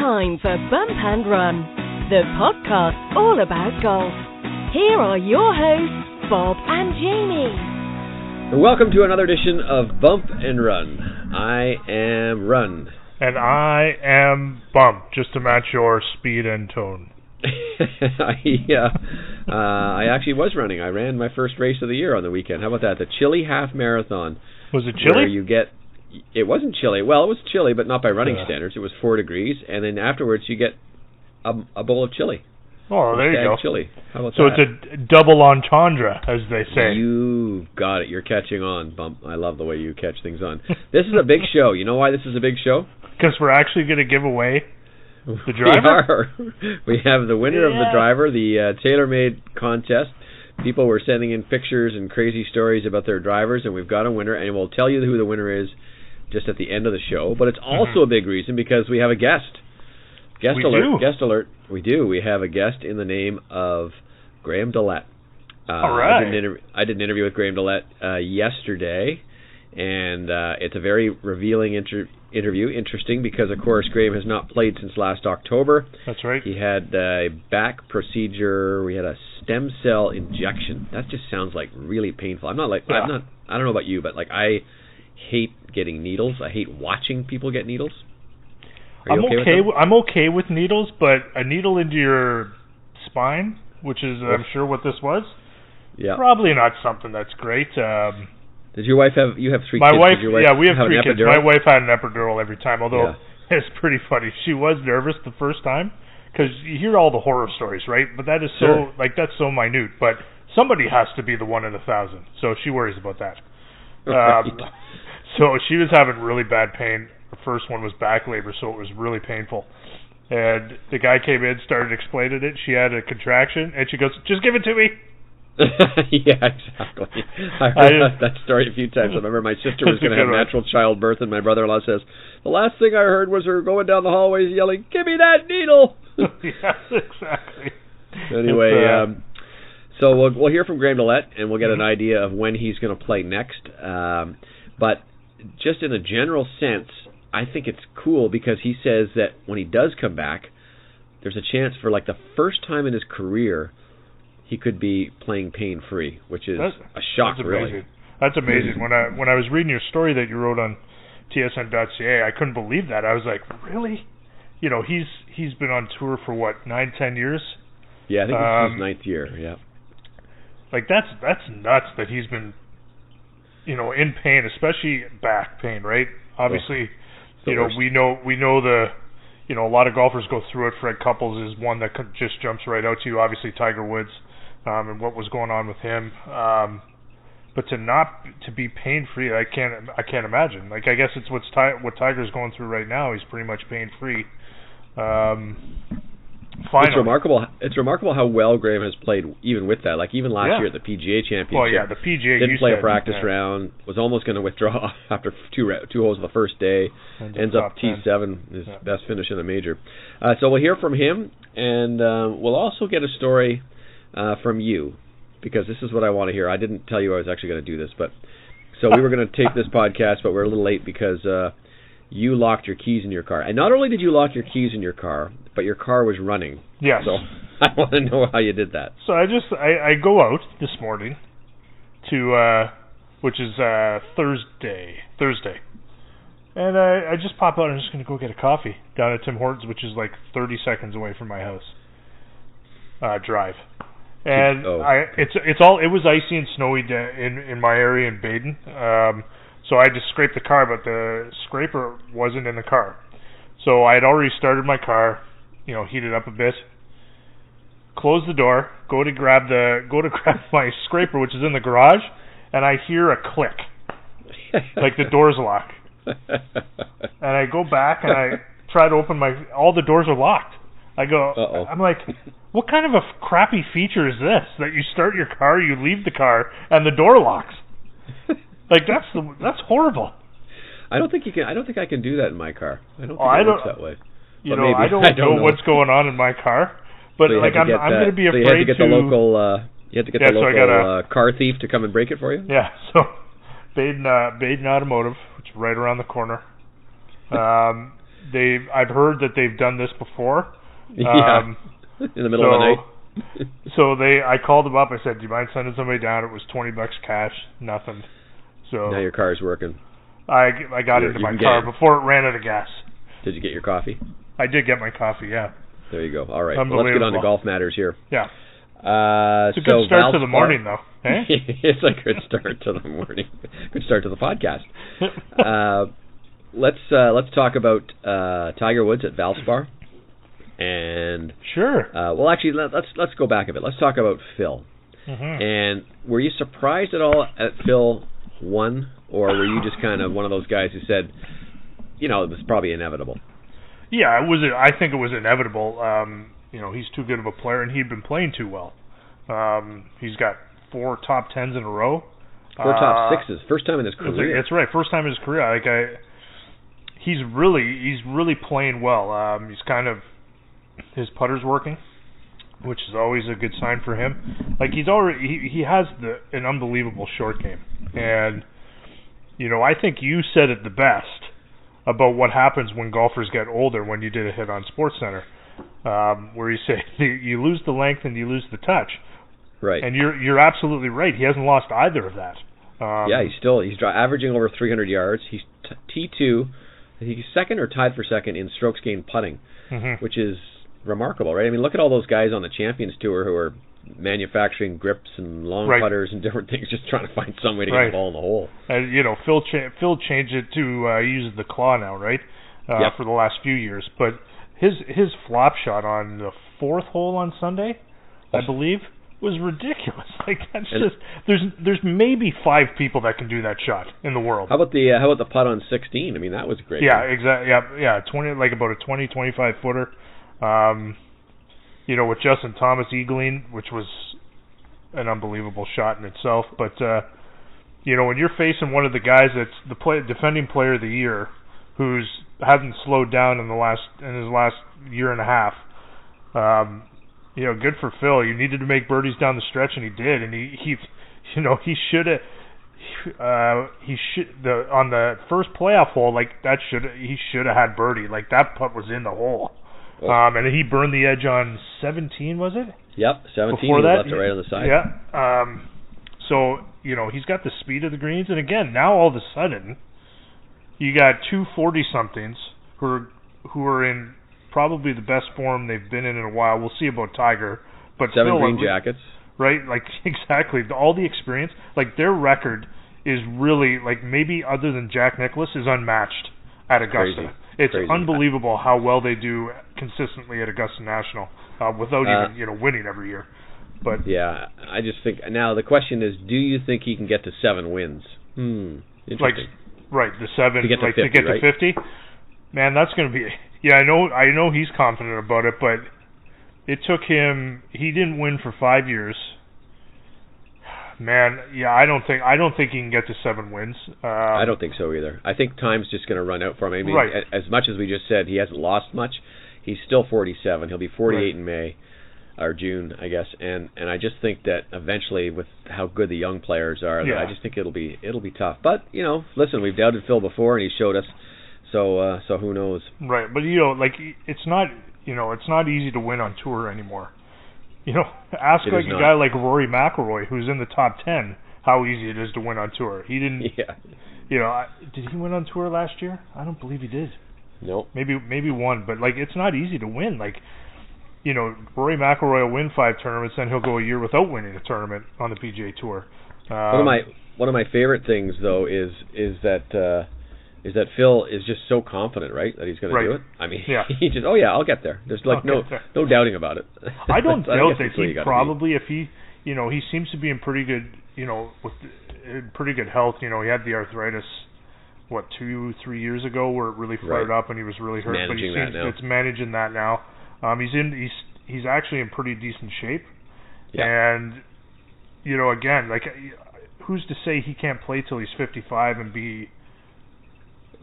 time for Bump and Run, the podcast all about golf. Here are your hosts, Bob and Jamie. Welcome to another edition of Bump and Run. I am Run. And I am Bump, just to match your speed and tone. I, uh, uh, I actually was running. I ran my first race of the year on the weekend. How about that? The Chilly Half Marathon. Was it chilly? Where you get it wasn't chilly. Well, it was chilly, but not by running Yeah. standards. It was four degrees, and then afterwards you get a, a bowl of chili. oh, there you go. Chili. How about So that? it's a double entendre, as they say. You got it. You're catching on, Bump. I love the way you catch things on. This is a big show. You know why this is a big show? Because we're actually going to give away the We driver. are. We have the winner of the driver, the uh, TaylorMade contest. People were sending in pictures and crazy stories about their drivers, and we've got a winner, and we'll tell you who the winner is just at the end of the show. But it's also a big reason because we have a guest. Guest Mm-hmm. We alert! do. Guest alert! We do. We have a guest in the name of Graham DeLaet. Uh, All I did, an inter- I did an interview with Graham DeLaet uh, yesterday, and uh, it's a very revealing inter- interview. Interesting because, of course, Graham has not played since last October. That's right. He had a back procedure. We had a stem cell injection. That just sounds like really painful. I'm not like Yeah. I'm not. I don't know about you, but like I hate getting needles. I hate watching people get needles. I'm okay, with okay. them? w- I'm okay with needles, but a needle into your spine, which is I'm sure what this was, yeah. probably not something that's great. Um, Did your wife have? You have three my kids. wife, your wife yeah, we have an three kids. My wife had an epidural every time, although Yeah. it's pretty funny. She was nervous the first time because you hear all the horror stories, right? But that is so Sure. like that's so minute. But somebody has to be the one in a thousand, so she worries about that. Um, so she was having really bad pain. Her first one was back labor, so it was really painful. And the guy came in, started explaining it. She had a contraction, and she goes, "Just give it to me." yeah, exactly. I I heard just- that story a few times. I remember my sister was going to have natural childbirth, and my brother-in-law says, "The last thing I heard was her going down the hallways yelling, "Give me that needle!" yes, exactly. anyway, uh, um, so we'll we'll hear from Graham DeLaet, and we'll get an idea of when he's going to play next. Um, but just in a general sense, I think it's cool because he says that when he does come back, there's a chance for like the first time in his career, he could be playing pain free, which is That's- a shock, That's really. That's amazing. That's amazing. When I when I was reading your story that you wrote on TSN.ca, I couldn't believe that. I was like, really? You know, he's he's been on tour for what nine, ten years. Yeah, I think this is Um, his ninth year. Yeah. Like that's that's nuts that he's been, you know, in pain, especially back pain. Right? Obviously, the you know, worst. we know we know the, you know, a lot of golfers go through it. Fred Couples is one that just jumps right out to you. Obviously, Tiger Woods, um, and what was going on with him. Um, but to not to be pain free, I can't I can't imagine. Like I guess it's what's Ti- what Tiger's going through right now. He's pretty much pain free. Um, finally, It's remarkable. It's remarkable how well Graham has played, even with that. Like even last Yeah. year at the PGA Championship. Well, yeah, the PGA didn't play a practice round. Was almost going to withdraw after two two holes of the first day. Ends Ends up T 10. seven, his Yeah. best finish in a major. Uh, so we'll hear from him, and uh, we'll also get a story uh, from you, because this is what I want to hear. I didn't tell you I was actually going to do this, but so we were going to tape this podcast, but we're a little late because uh, you locked your keys in your car, and not only did you lock your keys in your car, but your car was running. Yes. So I want to know how you did that. So I just I, I go out this morning to uh which is uh Thursday Thursday. And I I just pop out and I'm just gonna go get a coffee down at Tim Hortons, which is like thirty seconds away from my house. Uh drive. And Oh. I it's it's all it was icy and snowy in in my area in Baden. Um so I just scraped the car but the scraper wasn't in the car. So I had already started my car, you know, heated up a bit, close the door, go to grab the go to grab my scraper which is in the garage, and I hear a click, like the door's locked. And I go back and I try to open my all the doors are locked. I go Uh-oh. I'm like, what kind of a f- crappy feature is this that you start your car, you leave the car, and the door locks? Like that's the that's horrible. I don't think you can. I don't think I can do that in my car. I don't think Oh, I it works don't- that way. You But know, maybe. I don't, I don't know, know. what's going on in my car, but So like to I'm I'm uh, gonna be so you afraid had to get the local. Uh, you had to get Yeah, the so local gotta- uh, car thief to come and break it for you. Yeah, so Baden uh, Baden Automotive, which is right around the corner. Um, they I've heard that they've done this before. Yeah. Um, In the middle of the night. so they I called them up. I said, "Do you mind sending somebody down?" It was twenty bucks cash, nothing. So now your car's working. I I got You're- into my car before it ran out of gas. Did you get your coffee? I did get my coffee. Yeah, There you go. All right. Well, let's get on to golf matters here. yeah. Uh, It's a so good start to the morning, though. Eh? it's a good start to the morning. Good start to the podcast. Uh, let's uh, let's talk about uh, Tiger Woods at Valspar, and sure. uh, well, actually, let, let's let's go back a bit. Let's talk about Phil. hmm And were you surprised at all at Phil won, or were you just kind of one of those guys who said, you know, it was probably inevitable? Yeah, it was. I think it was inevitable. Um, you know, he's too good of a player, and he'd been playing too well. Um, he's got four top tens in a row. Four top Uh, sixes, first time in his career. it's right, first time in his career. Like I, he's really he's really playing well. Um, he's kind of his putter's working, which is always a good sign for him. Like he's already he, he has the an unbelievable short game, and you know I think you said it the best about what happens when golfers get older. When you did a hit on Sports Center, um, where you say you lose the length and you lose the touch, right. and you're you're absolutely right. He hasn't lost either of that. Um, yeah, he's still he's averaging over 300 yards. He's t- T2. He's second or tied for second in strokes gained putting, mhm. which is remarkable, right? I mean, look at all those guys on the Champions Tour who are manufacturing grips and long Right. putters and different things, just trying to find some way to get the ball in the hole. And you know, Phil cha- Phil changed it to uh, he uses the claw now, right? Uh, Yep. For the last few years, but his his flop shot on the fourth hole on Sunday, I believe, was ridiculous. Like that's And- just there's there's maybe five people that can do that shot in the world. How about the uh, how about the putt on 16? I mean, that was great. yeah, exactly. Yeah, yeah, twenty like about a 20, 25 footer. Um, you know, with Justin Thomas eagling, which was an unbelievable shot in itself. But uh, you know, when you're facing one of the guys that's the play, defending player of the year, who's hasn't slowed down in the last in his last year and a half, um, you know, good for Phil. You needed to make birdies down the stretch, and he did. And he he, you know, he should have. Uh, he should the on the first playoff hole like that should he should have had birdie like that putt was in the hole. Um, and he burned the edge on 17 was it? Yep, 17. before he that, left it right on the side. Yeah. Um, so you know he's got the speed of the greens, and again now all of a sudden, you got two forty somethings who are who are in probably the best form they've been in in a while. We'll see about Tiger, but Seven Phil, green le- jackets. right? Like exactly all the experience. Like their record is really like maybe other than Jack Nicklaus is unmatched at Augusta. Crazy. It's Crazy. unbelievable how well they do consistently at Augusta National uh, without Uh, even you know winning every year. But Yeah, I just think now the question is, do you think he can get to seven wins? Hmm. like right the seven To get to like 50, to get right? to fifty man that's going to be yeah i know i know he's confident about it but it took him he didn't win for five years man yeah i don't think i don't think he can get to seven wins uh I don't think so either. I think time's just going to run out for him. I mean, Right. as much as we just said, he hasn't lost much. He's still 47. He'll be 48 Right. in May or June, I guess. And and I just think that eventually, with how good the young players are, Yeah. I just think it'll be it'll be tough. But you know, listen, we've doubted Phil before, and he showed us. So uh, so who knows? right but you know like it's not you know it's not easy to win on tour anymore you know ask It like a not. guy like rory mcilroy who's in the top ten how easy it is to win on tour he didn't Yeah. you know I, did he win on tour last year i don't believe he did Nope. maybe maybe one, but like it's not easy to win. Like, you know, Rory McIlroy will win five tournaments, then he'll go a year without winning a tournament on the PGA Tour. Um, one of my one of my favorite things though is is that uh is that Phil is just so confident, right, that he's going Right. to do it. I mean, Yeah. he just oh yeah, I'll get there. There's like no there. no doubting about it. I don't That's- doubt that that's what you he probably, if he, you know, he seems to be in pretty good, you know, with in pretty good health. You know, he had the arthritis. What two, three years ago, where it really flared Right. up and he was really hurt. but he Managing that seems now. it's managing that now. Um, he's in, he's he's actually in pretty decent shape. Yeah. And you know, again, like who's to say he can't play till he's 55 and be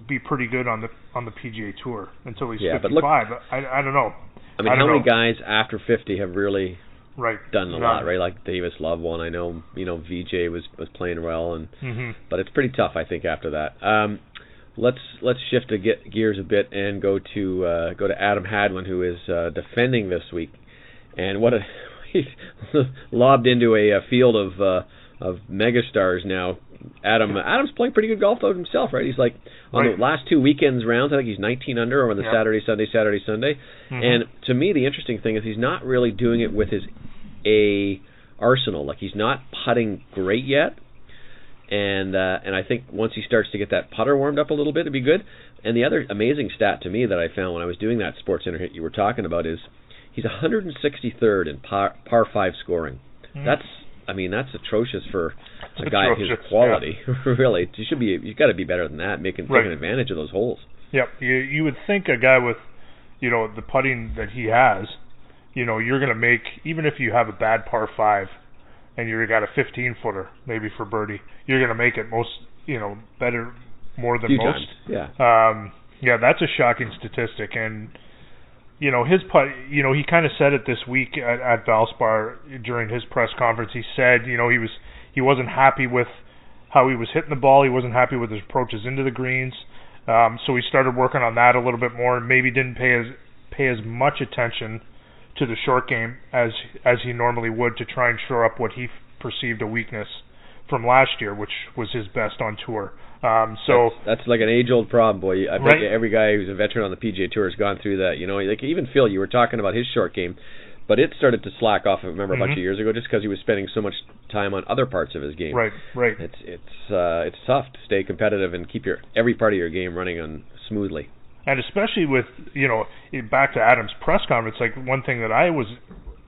be pretty good on the on the PGA Tour until he's Yeah, but 55? look- I I don't know. I mean, I how don't many guys after 50 have really Right. done a lot, right? Like Davis Love won. I know, you know, VJ was was playing well, and hmm but it's pretty tough, I think, after that. Um, let's let's shift to get gears a bit and go to uh, go to Adam Hadwin, who is uh, defending this week, and what a he's lobbed into a, a field of uh, of megastars now. Adam Adam's playing pretty good golf though himself, right? He's like on Right. the last two weekends rounds, I think he's 19 under on the. Saturday, Sunday, Saturday, Sunday. Mhm. And to me, the interesting thing is he's not really doing it with his a arsenal. Like he's not putting great yet, and uh, and I think once he starts to get that putter warmed up a little bit, it'd be good. And the other amazing stat to me that I found when I was doing that sports center hit you were talking about is he's 163rd in par, par five scoring. Mhm. That's I mean that's atrocious for a guy of his quality. really, you should be you got to be better than that, making Right. taking advantage of those holes. Yep. You you would think a guy with, you know, the putting that he has, you know, you're going to make even if you have a bad par five, and you got a 15 footer maybe for birdie, you're going to make it most, you know, better more than most. times, yeah. Um, yeah, that's a shocking statistic, and you know his putt. You know he kind of said it this week at, at Valspar during his press conference. He said, you know, he was he wasn't happy with how he was hitting the ball. He wasn't happy with his approaches into the greens. Um, so he started working on that a little bit more, maybe didn't pay as pay as much attention to the short game as as he normally would to try and shore up what he perceived a weakness from last year, which was his best on tour. Um, so that's, that's like an age-old problem, boy. I think Right. every guy who's a veteran on the PGA Tour has gone through that. You know, like even Phil, you were talking about his short game, but it started to slack off. I remember a bunch Mhm. of years ago, just because he was spending so much time on other parts of his game. right, right. It's it's uh, it's tough to stay competitive and keep your every part of your game running on smoothly. and especially with you know back to Adam's press conference, like one thing that I was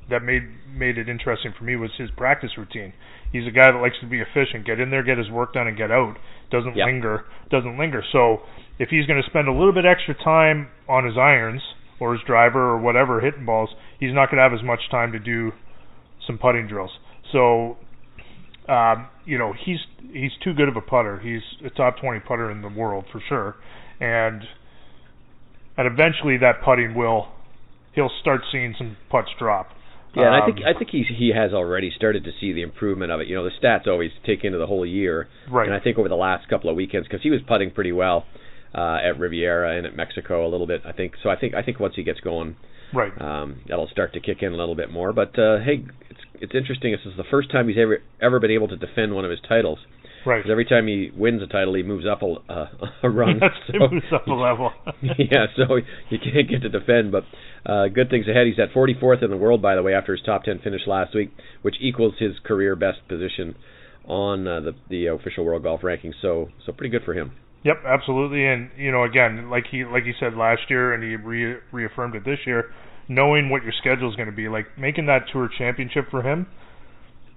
that made made it interesting for me was his practice routine. He's a guy that likes to be efficient, get in there, get his work done, and get out. Doesn't Yep. linger, doesn't linger. So if he's going to spend a little bit extra time on his irons or his driver or whatever hitting balls, he's not going to have as much time to do some putting drills. So um, you know he's he's too good of a putter. He's a top 20 putter in the world for sure, and and eventually that putting will he'll start seeing some putts drop. Yeah, and I Um, think I think he's he has already started to see the improvement of it. You know, the stats always take into the whole year, right. and I think over the last couple of weekends, because he was putting pretty well uh, at Riviera and at Mexico a little bit. I think so. I think I think once he gets going, right. um, that'll start to kick in a little bit more. But uh, hey, it's it's interesting. This is the first time he's ever ever been able to defend one of his titles. Right. 'Cause every time he wins a title, he moves up a, uh, a run. Yes, So- it moves up a level. yeah, so you can't get to defend, but uh, good things ahead. He's at 44th in the world, by the way, after his top 10 finish last week, which equals his career best position on uh, the the official world golf ranking. So so pretty good for him. Yep, absolutely. And you know, again, like he like he said last year, and he re- reaffirmed it this year. Knowing what your schedule is going to be, like making that tour championship for him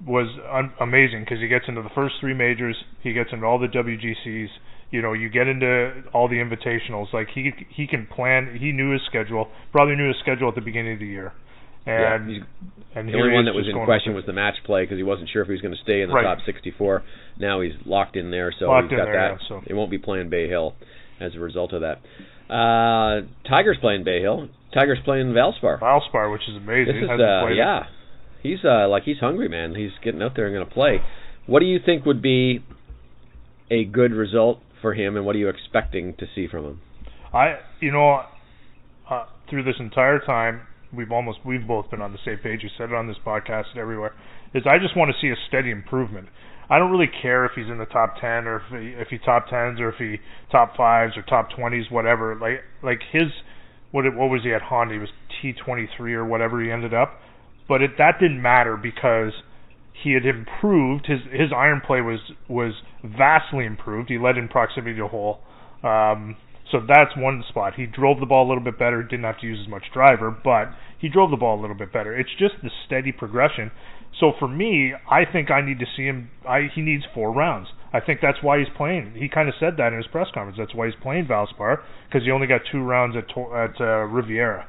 was un- amazing because he gets into the first three majors, he gets into all the WGCs. You know, you get into all the invitationals. Like he he can plan. He knew his schedule. Probably knew his schedule at the beginning of the year. And yeah, and the only one that was in question was the match play because he wasn't sure if he was going to stay in the Right. top 64. Now he's locked in there, so Locked he's got there, that. yeah, so. He won't be playing Bay Hill as a result of that. Uh, Tiger's playing Bay Hill. Tiger's playing Valspar. Valspar, which is amazing. This is uh, yeah. He's uh like he's hungry, man. He's getting out there and going to play. What do you think would be a good result for him, and what are you expecting to see from him? I, you know, uh, through this entire time, we've almost we've both been on the same page. You said it on this podcast and everywhere. Is I just want to see a steady improvement. I don't really care if he's in the top ten or if he, if he top tens or if he top fives or top twenties, whatever. Like like his what what was he at Honda? He was T twenty three or whatever he ended up. But it that didn't matter because he had improved. His his iron play was was vastly improved. He led in proximity to hole. Um, so that's one spot. He drove the ball a little bit better. Didn't have to use as much driver, but he drove the ball a little bit better. It's just the steady progression. So for me, I think I need to see him. I he needs four rounds. I think that's why he's playing. He kind of said that in his press conference. That's why he's playing Valspar because he only got two rounds at at uh, Riviera.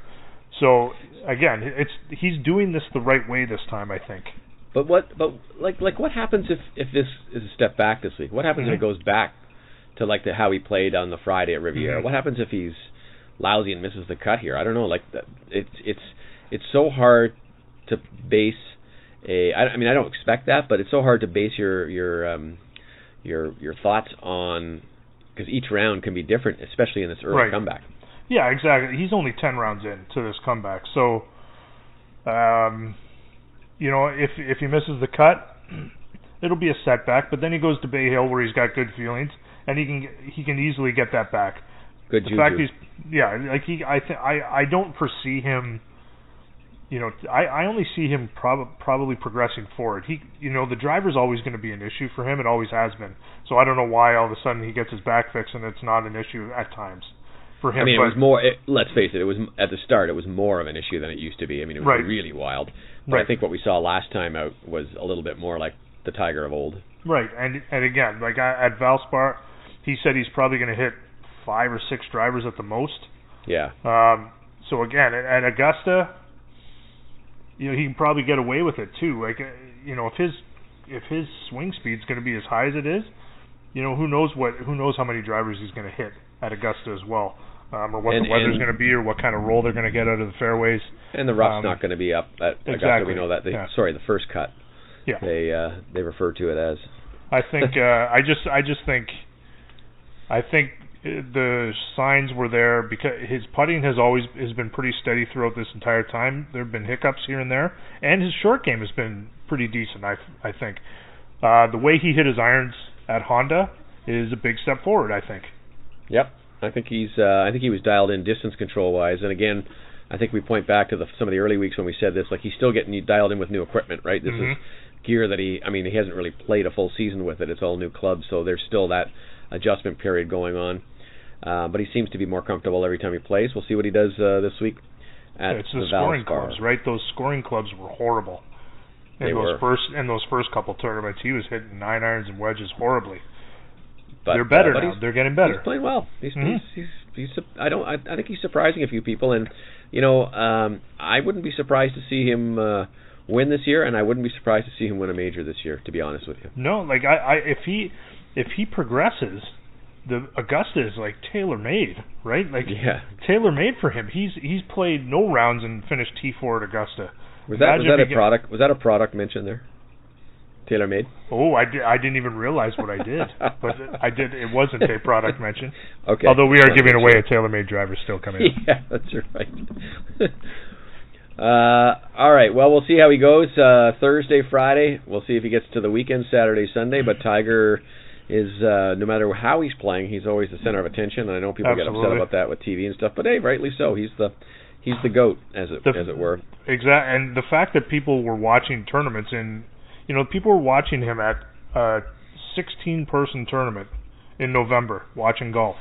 So again, it's he's doing this the right way this time. I think. But what but like like what happens if if this is a step back this week? What happens if it Mhm. goes back to like the how he played on the Friday at Riviera? Mhm. What happens if he's lousy and misses the cut here? I don't know. Like it's it's it's so hard to base a. I, I mean, I don't expect that, but it's so hard to base your your um your your thoughts on because each round can be different, especially in this early Right. comeback. Yeah, exactly. He's only ten rounds in to this comeback, so um, you know, if if he misses the cut, it'll be a setback. But then he goes to Bay Hill where he's got good feelings, and he can he can easily get that back. Good the juju. fact he's yeah, like he I think I I don't foresee him. You know, I I only see him prob- probably progressing forward. He you know the driver's always going to be an issue for him. It always has been. So I don't know why all of a sudden he gets his back fixed and it's not an issue at times for him. I mean, it was more. It, let's face it. It was at the start. It was more of an issue than it used to be. I mean, it was Right. really wild. But I think what we saw last time out was a little bit more like the Tiger of old. Right, and and again, like I- at Valspar, he said he's probably going to hit five or six drivers at the most. Yeah. Um, so again, at, at Augusta, you know, he can probably get away with it too. Like, uh, you know, if his if his swing speed's going to be as high as it is, you know, who knows what who knows how many drivers he's going to hit at Augusta as well, um, or what And- the weather's going to be, or what kind of roll they're going to get out of the fairways. And the rough's Um, not going to be up at exactly, We know that. They, yeah. Sorry, the first cut. Yeah. They uh, they refer to it as. I think uh, I just I just think I think uh, the signs were there because his putting has always has been pretty steady throughout this entire time. There have been hiccups here and there, and his short game has been pretty decent. I I think uh, the way he hit his irons at Honda is a big step forward. I think. Yep. I think he's. Uh, I think he was dialed in distance control wise, and again, I think we point back to the, some of the early weeks when we said this. Like he's still getting dialed in with new equipment, right? This Mhm. is gear that he. I mean, he hasn't really played a full season with it. It's all new clubs, so there's still that adjustment period going on. Uh, but he seems to be more comfortable every time he plays. We'll see what he does uh, this week at it's the, the scoring Valspar. clubs, right? Those scoring clubs were horrible. In They those were. first in those first couple tournaments, he was hitting nine irons and wedges horribly. But, They're better uh, now. They're getting better. He's playing well. He's Mhm. he's, he's he's I don't I, I think he's surprising a few people and you know um I wouldn't be surprised to see him uh win this year and I wouldn't be surprised to see him win a major this year to be honest with you. No, like I, I if he if he progresses, the Augusta is like tailor made, right? Like Yeah. tailor made for him. He's he's played no rounds and finished T four at Augusta. Was that was that a product was that a product mentioned there? Tailor made? Oh, I, did, I didn't even realize what I did, but I did. It wasn't a product mention. Okay. Although we are giving away sure. a tailor made driver still coming up. yeah, that's right. uh, all right. Well, we'll see how he goes uh, Thursday, Friday. We'll see if he gets to the weekend, Saturday, Sunday. But Tiger is uh, no matter how he's playing, he's always the center of attention. And I know people get upset about that with TV and stuff, but hey, rightly so. He's the he's the goat, as it The- as it were. Exactly. and the fact that people were watching tournaments in, you know, people were watching him at a 16 person tournament in November watching golf.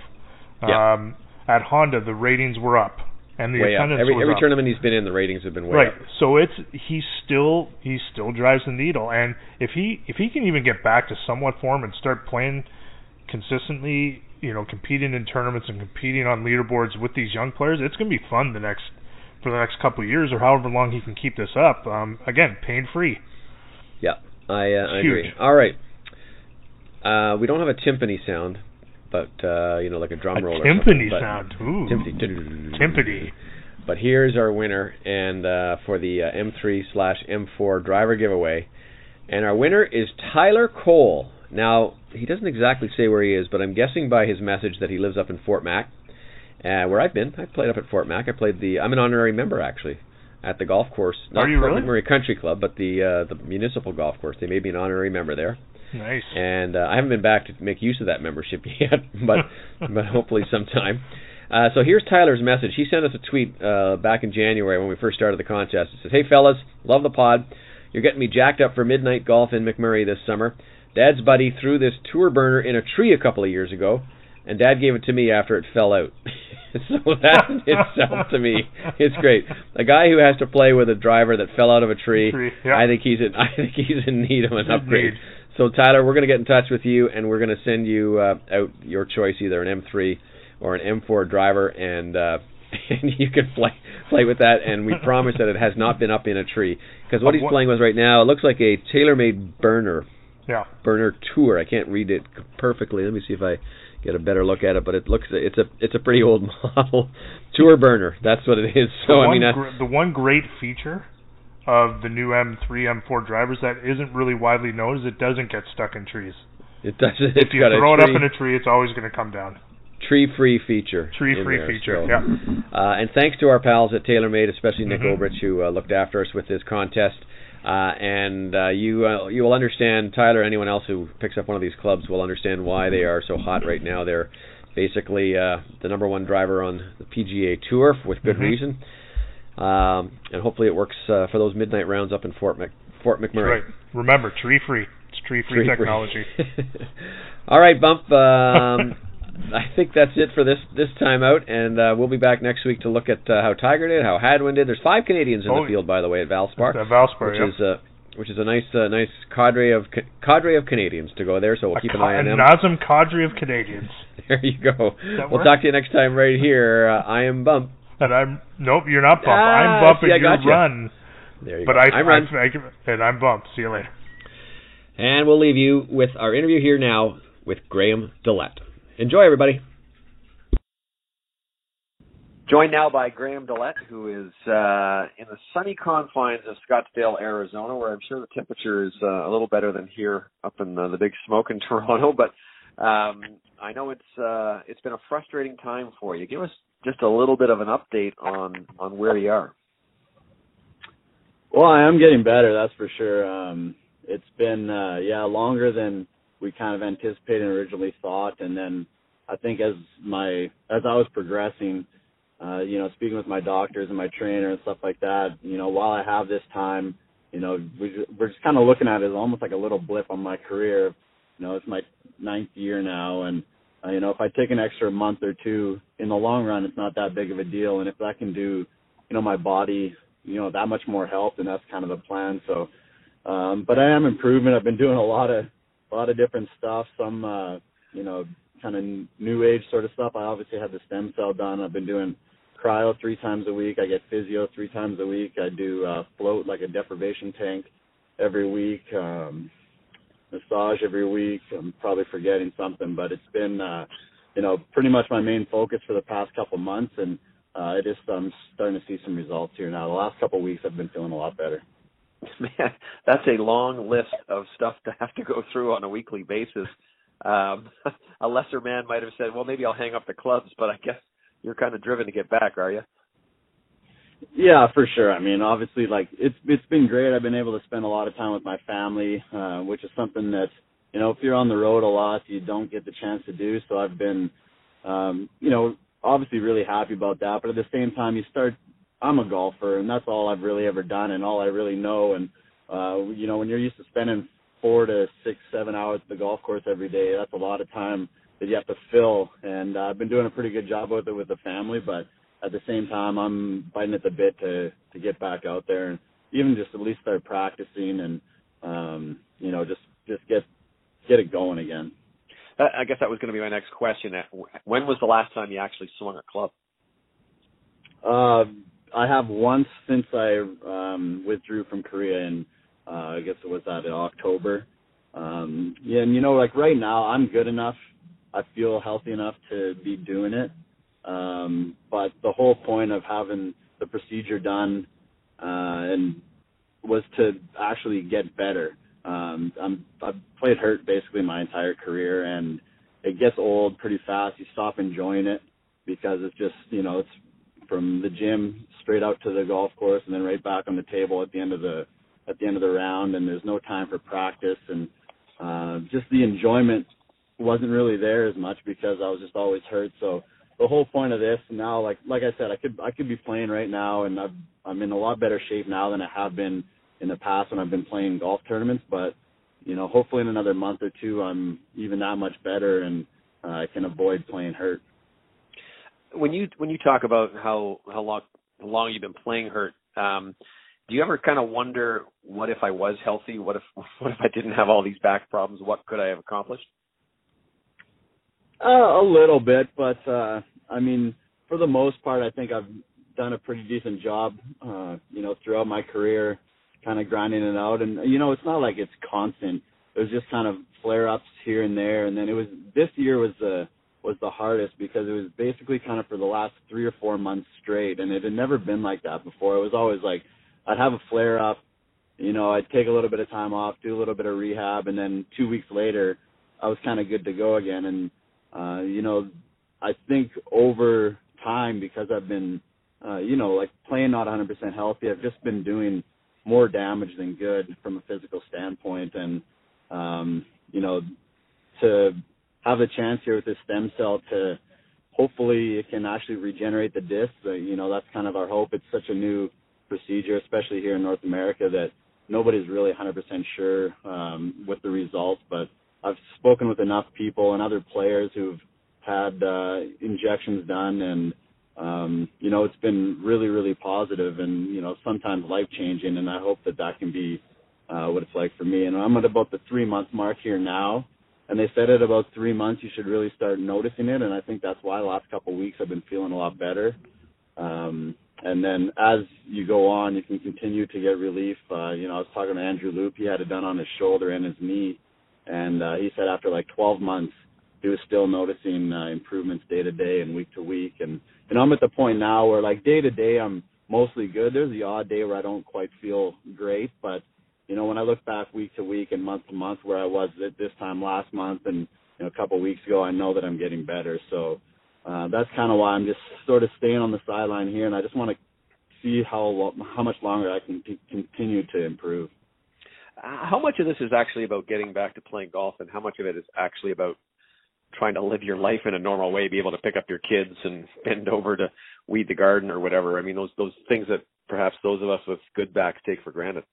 Yeah. Um, at Honda, the ratings were up, and the way up. attendance Every was every up. tournament he's been in, the ratings have been way right. up. So it's he still he still drives the needle, and if he if he can even get back to somewhat form and start playing consistently, you know, competing in tournaments and competing on leaderboards with these young players, it's going to be fun the next for the next couple of years or however long he can keep this up. Um, again, pain free. Yeah, I uh, I agree. All right. Uh, we don't have a timpani sound, but uh, you know, like a drum A roll or timpani but- sound. Ooh. Timpani. Timpani. But here's our winner, and uh, for the uh, M3 slash M4 driver giveaway, and our winner is Tyler Cole. Now he doesn't exactly say where he is, but I'm guessing by his message that he lives up in Fort Mac, uh, where I've been. I played up at Fort Mac. I played the. I'm an honorary member actually at the golf course, not Are you really? McMurray Country Club, but the uh, the municipal golf course. They made me an honorary member there Nice. and uh, I haven't been back to make use of that membership yet, but but hopefully sometime. Uh, so here's Tyler's message. He sent us a tweet uh, back in January when we first started the contest. It says, "Hey fellas, love the pod. You're getting me jacked up for midnight golf in McMurray this summer. Dad's buddy threw this tour burner in a tree a couple of years ago, and Dad gave it to me after it fell out. so that itself to me is great. A guy who has to play with a driver that fell out of a tree. Tree, yeah. I think he's in. I think he's in need of an upgrade. So Tyler, we're going to get in touch with you, and we're going to send you uh, out your choice, either an M3 or an M4 driver, and uh, and you can play play with that. And we promise that it has not been up in a tree because what he's playing with right now it looks like a TaylorMade burner Yeah. burner tour. I can't read it perfectly. Let me see if I get a better look at it. But it looks it's a it's a pretty old model tour burner. That's what it is. So the, I one mean, gr- the one great feature of the new M3, M4 drivers that isn't really widely known is it doesn't get stuck in trees. It doesn't. If you throw it up in a tree, it's always going to come down. Tree-free feature. Tree-free there, feature. so. Yeah. Uh, and thanks to our pals at TaylorMade, especially Nick Mhm. Obrich, who uh, looked after us with this contest. Uh, and uh, you uh, you will understand, Tyler. Anyone else who picks up one of these clubs will understand why they are so hot right now. They're basically uh, the number one driver on the PGA Tour with good Mhm. reason. Um, and hopefully it works uh, for those midnight rounds up in Fort Mc, Fort McMurray. Right. Remember, tree-free. It's tree-free, Tree-free. technology. All right, Bump. Um, I think that's it for this this time out, and uh, we'll be back next week to look at uh, how Tiger did, how Hadwin did. There's five Canadians in Oh, the field, by the way, at Valspar, The Valspar, which yeah. is uh, which is a nice uh, nice cadre of cadre of Canadians to go there. So we'll a, keep an eye on them. An awesome cadre of Canadians. There you go. We'll work? talk to you next time right here. Uh, I am Bump. And I'm nope, you're not bump. Ah, I'm bump see, I you're gotcha. run. There you But go. I, I'm Run. I and I'm bump. See you later. And we'll leave you with our interview here now with Graham DeLaet. Enjoy, everybody. Joined now by Graham DeLaet, who is uh, in the sunny confines of Scottsdale, Arizona, where I'm sure the temperature is uh, a little better than here up in the, the big smoke in Toronto. But um, I know it's uh, it's been a frustrating time for you. Give us just a little bit of an update on on where you are. Well, I am getting better, that's for sure. Um, it's been, uh, yeah, longer than we kind of anticipated and originally thought. And then I think as my, as I was progressing, uh, you know, speaking with my doctors and my trainer and stuff like that, you know, while I have this time, you know, we, we're just kind of looking at it as almost like a little blip on my career. You know, it's my ninth year now. And, uh, you know, if I take an extra month or two in the long run, it's not that big of a deal. And if that can do, you know, my body you know that much more help and that's kind of the plan so um but i am improving i've been doing a lot of a lot of different stuff some uh you know kind of new age sort of stuff. I obviously had the stem cell done. I've been doing cryo three times a week. I get physio three times a week. I do uh float like a deprivation tank every week um massage every week. I'm probably forgetting something but it's been uh you know pretty much my main focus for the past couple months and uh, is I'm starting to see some results here now. The last couple weeks, I've been feeling a lot better. Man, that's a long list of stuff to have to go through on a weekly basis. Um, a lesser man might have said, "Well, maybe I'll hang up the clubs," but I guess you're kind of driven to get back, are you? Yeah, for sure. I mean, obviously, like it's it's been great. I've been able to spend a lot of time with my family, uh, which is something that you know, if you're on the road a lot, you don't get the chance to do. So I've been, um, you know, obviously really happy about that. But at the same time, you start. I'm a golfer, and that's all I've really ever done, and all I really know. And uh, you know, when you're used to spending four to six, seven hours at the golf course every day, that's a lot of time that you have to fill. And uh, I've been doing a pretty good job with it with the family, but at the same time, I'm biting at the bit to to get back out there and even just at least start practicing and um, you know just just get get it going again. I guess that was going to be my next question. When was the last time you actually swung a club? Uh, I have once since I um, withdrew from Korea, and uh, I guess it was that in October. Um, yeah, and you know, like right now, I'm good enough. I feel healthy enough to be doing it. Um, but the whole point of having the procedure done uh, and was to actually get better. Um, I'm I've played hurt basically my entire career, and it gets old pretty fast. You stop enjoying it because it's just you know it's from the gym straight out to the golf course and then right back on the table at the end of the at the end of the round, and there's no time for practice and uh, just the enjoyment wasn't really there as much because I was just always hurt. So the whole point of this now, like like I said, I could I could be playing right now, and I've, I'm in a lot better shape now than I have been in the past when I've been playing golf tournaments. But you know, hopefully in another month or two, I'm even that much better, and uh, I can avoid playing hurt. When you when you talk about how how long how long you've been playing hurt, um, do you ever kind of wonder what if I was healthy? What if what if I didn't have all these back problems? What could I have accomplished? Uh, a little bit, but uh, I mean, for the most part, I think I've done a pretty decent job. Uh, you know, throughout my career, kind of grinding it out, and you know, it's not like it's constant. It was just kind of flare ups here and there, and then it was this year was the was the hardest because it was basically kind of for the last three or four months straight, and it had never been like that before. It was always like I'd have a flare up, you know, I'd take a little bit of time off, do a little bit of rehab, and then two weeks later, I was kind of good to go again. And uh, you know, I think over time because I've been, uh, you know, like playing not 100% healthy, I've just been doing more damage than good from a physical standpoint. And um, you know, to have the chance here with this stem cell to hopefully it can actually regenerate the disc. Uh, you know, that's kind of our hope. It's such a new procedure, especially here in North America, that nobody's really 100% sure um, with the results. But I've spoken with enough people and other players who've had uh, injections done, and um, you know, it's been really, really positive, and you know, sometimes life changing. And I hope that that can be uh, what it's like for me. And I'm at about the three month mark here now and they said at about three months you should really start noticing it. And i think that's why the last couple of weeks i've been feeling a lot better. Um and then as you go on you can continue to get relief. Uh you know i was talking to Andrew Loupe. He had it done on his shoulder and his knee. And uh he said after like 12 months he was still noticing uh, improvements day to day and week to week. And and i'm at the point now where like day to day i'm mostly good. There's the odd day where i don't quite feel great but you know, when I look back week to week and month to month where I was at this time last month and you know, a couple of weeks ago, I know that I'm getting better. So uh, that's kind of why I'm just sort of staying on the sideline here, and I just want to see how how much longer I can c- continue to improve. Uh, how much of this is actually about getting back to playing golf, and how much of it is actually about trying to live your life in a normal way, be able to pick up your kids and bend over to weed the garden or whatever. I mean, those those things that perhaps those of us with good backs take for granted.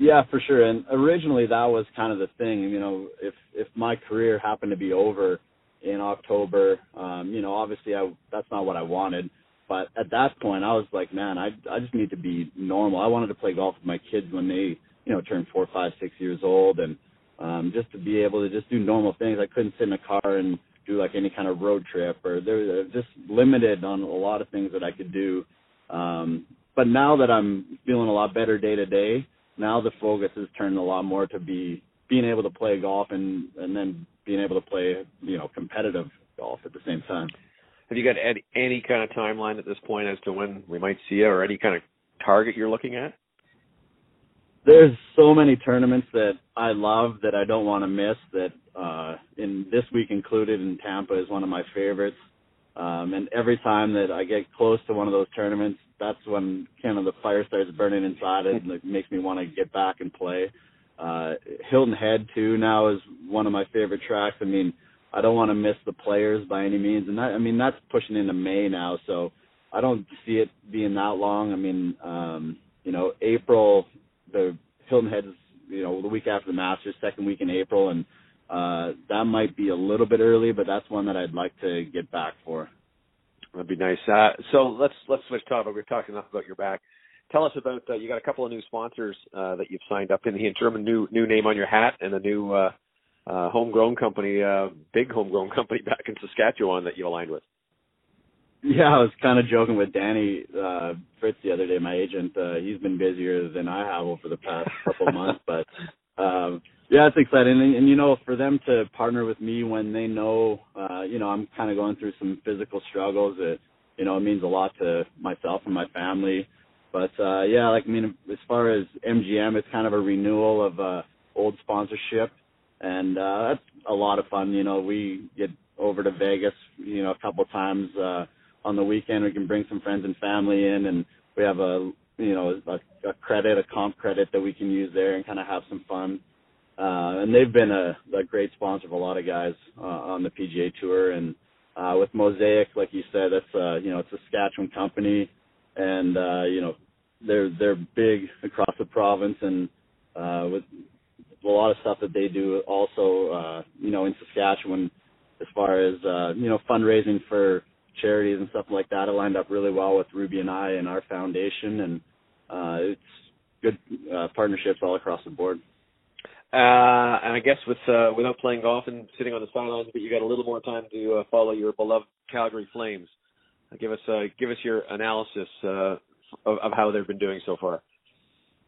Yeah, for sure. And originally that was kind of the thing. You know, if if my career happened to be over in October, um, you know, obviously I that's not what I wanted. But at that point, I was like, man, I I just need to be normal. I wanted to play golf with my kids when they, you know, turned four, five, six years old, and um, just to be able to just do normal things. I couldn't sit in a car and do like any kind of road trip, or they're just limited on a lot of things that I could do. Um, but now that I'm feeling a lot better day to day, now the focus has turned a lot more to be being able to play golf and and then being able to play you know competitive golf at the same time. Have you got any, any kind of timeline at this point as to when we might see it, or any kind of target you're looking at? There's so many tournaments that I love that I don't want to miss. That uh, in this week included in Tampa is one of my favorites. Um, and every time that I get close to one of those tournaments, that's when kind of the fire starts burning inside it and it makes me want to get back and play. Uh, Hilton Head too now is one of my favorite tracks. I mean, I don't want to miss the players by any means, and that I mean that's pushing into May now, so I don't see it being that long. I mean, um, you know, April, the Hilton Head is you know the week after the Masters, second week in April, and uh, that might be a little bit early, but that's one that I'd like to get back for. That'd be nice. Uh, so let's let's switch topic. We've talked enough about your back. Tell us about uh, you got a couple of new sponsors uh, that you've signed up in the interim, a new new name on your hat, and a new uh, uh, homegrown company, uh, big homegrown company back in Saskatchewan that you aligned with. Yeah, I was kind of joking with Danny uh, Fritz the other day, my agent. Uh, he's been busier than I have over the past couple months, but um, yeah, it's exciting, and, and you know, for them to partner with me when they know, uh, you know, I'm kind of going through some physical struggles. It, you know, it means a lot to myself and my family. But uh, yeah, like I mean, as far as MGM, it's kind of a renewal of uh, old sponsorship, and uh, that's a lot of fun. You know, we get over to Vegas, you know, a couple times uh, on the weekend. We can bring some friends and family in, and we have a you know a, a credit, a comp credit that we can use there and kind of have some fun. Uh, and they've been a, a great sponsor of a lot of guys uh, on the PGA Tour. And uh, with Mosaic, like you said, that's uh, you know it's a Saskatchewan company, and uh, you know they're they're big across the province, and uh, with a lot of stuff that they do also, uh, you know, in Saskatchewan, as far as uh, you know fundraising for charities and stuff like that. It lined up really well with Ruby and I and our foundation, and uh, it's good uh, partnerships all across the board. Uh, and I guess with uh, without playing golf and sitting on the sidelines, but you got a little more time to uh, follow your beloved Calgary Flames. Uh, give us uh, give us your analysis uh, of, of how they've been doing so far.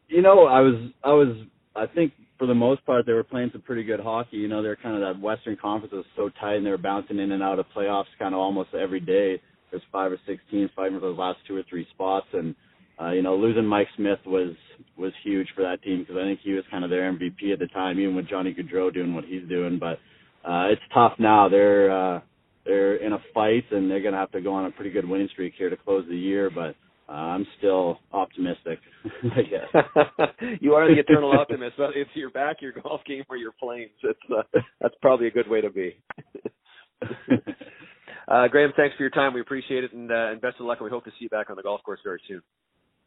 You know, I was I was I think for the most part they were playing some pretty good hockey. You know, they're kind of that Western Conference was so tight and they were bouncing in and out of playoffs kind of almost every day. There's five or six teams fighting for those last two or three spots, and uh, you know, losing Mike Smith was was huge for that team because I think he was kind of their MVP at the time, even with Johnny Gaudreau doing what he's doing. But uh, it's tough now. They're uh, they're in a fight and they're going to have to go on a pretty good winning streak here to close the year. But uh, I'm still optimistic. I guess. you are the eternal optimist. It's your back, your golf game, or your Flames, it's uh, that's probably a good way to be. uh, Graham, thanks for your time. We appreciate it, and, uh, and best of luck. And we hope to see you back on the golf course very soon.